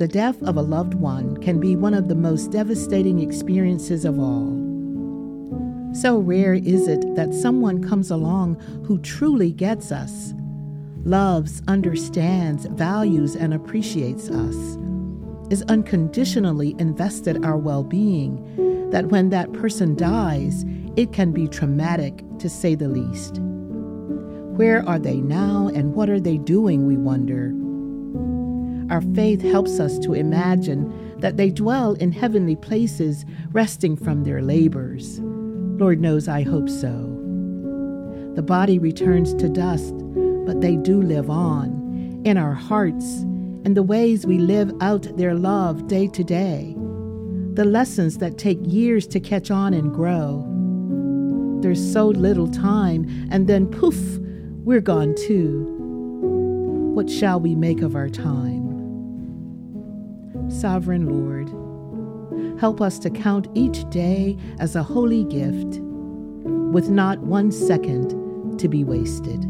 The death of a loved one can be one of the most devastating experiences of all. So rare is it that someone comes along who truly gets us, loves, understands, values, and appreciates us, is unconditionally invested our well being, that when that person dies, it can be traumatic to say the least. Where are they now and what are they doing, we wonder. Our faith helps us to imagine that they dwell in heavenly places, resting from their labors. Lord knows I hope so. The body returns to dust, but they do live on in our hearts and the ways we live out their love day to day. The lessons that take years to catch on and grow. There's so little time, and then poof, we're gone too. What shall we make of our time? Sovereign Lord, help us to count each day as a holy gift with not one second to be wasted.